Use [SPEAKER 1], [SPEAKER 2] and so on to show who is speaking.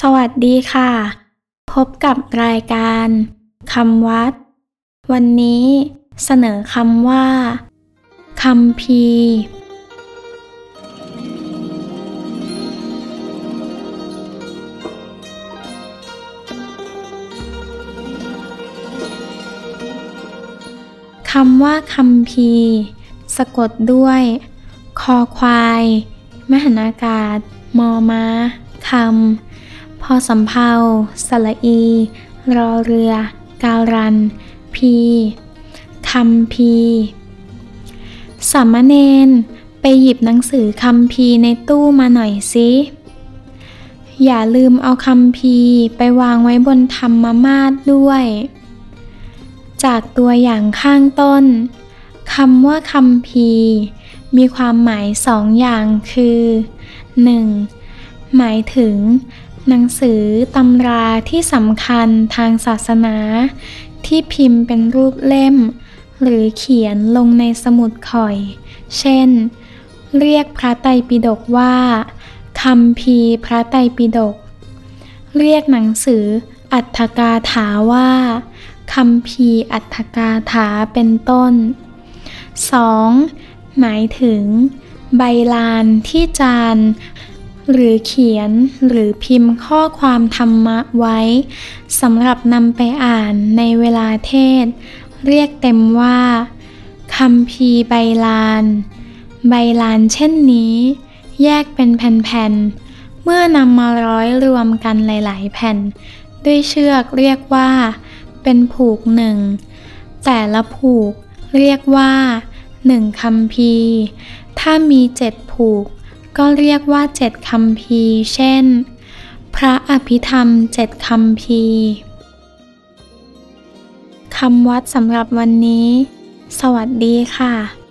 [SPEAKER 1] สวัสดีค่ะ พบกับรายการคำวัด วันนี้เสนอคำว่าคำพีคำว่าคำพีสะกดด้วย คอควาย มหนากาศ มอมาคำ พอสำเพาสระอี รอเรือ การัน พีคำพี สามเณรไปหยิบหนังสือคำพีในตู้มาหน่อยสิ อย่าลืมเอาคำพีไปวางไว้บนธรรมมาศด้วย จากตัวอย่างข้างต้นคำว่าคำพีมีความหมายสองอย่างคือ 1. หมายถึง หนังสือตำราที่สำคัญทางศาสนา ที่พิมพ์เป็นรูปเล่ม หรือเขียนลงในสมุดข่อย เช่น เรียกพระไตรปิฎกว่าคำพีพระไตรปิฎกเรียกหนังสืออัตถกาถาว่าคำพีอัตถกาถาเป็นต้น 2. หมายถึง ใบลานที่จาน หรือเขียนหรือพิมพ์ข้อความธรรมะไว้สำหรับนำไปอ่านในเวลาเทศ เรียกเต็มว่าคำพีใบลาน ใบลานเช่นนี้ แยกเป็นแผ่นๆ เมื่อนำมาร้อยรวมกันหลายๆ แผ่น ด้วยเชือกเรียกว่า เป็นผูกหนึ่ง แต่ละผูกเรียกว่าหนึ่งคำพีถ้ามีเจ็ดผูก ก็เรียกว่าเจ็ดคำพีเช่น พระอภิธรรมเจ็ดคำพีคำวัดสำหรับวันนี้ สวัสดีค่ะ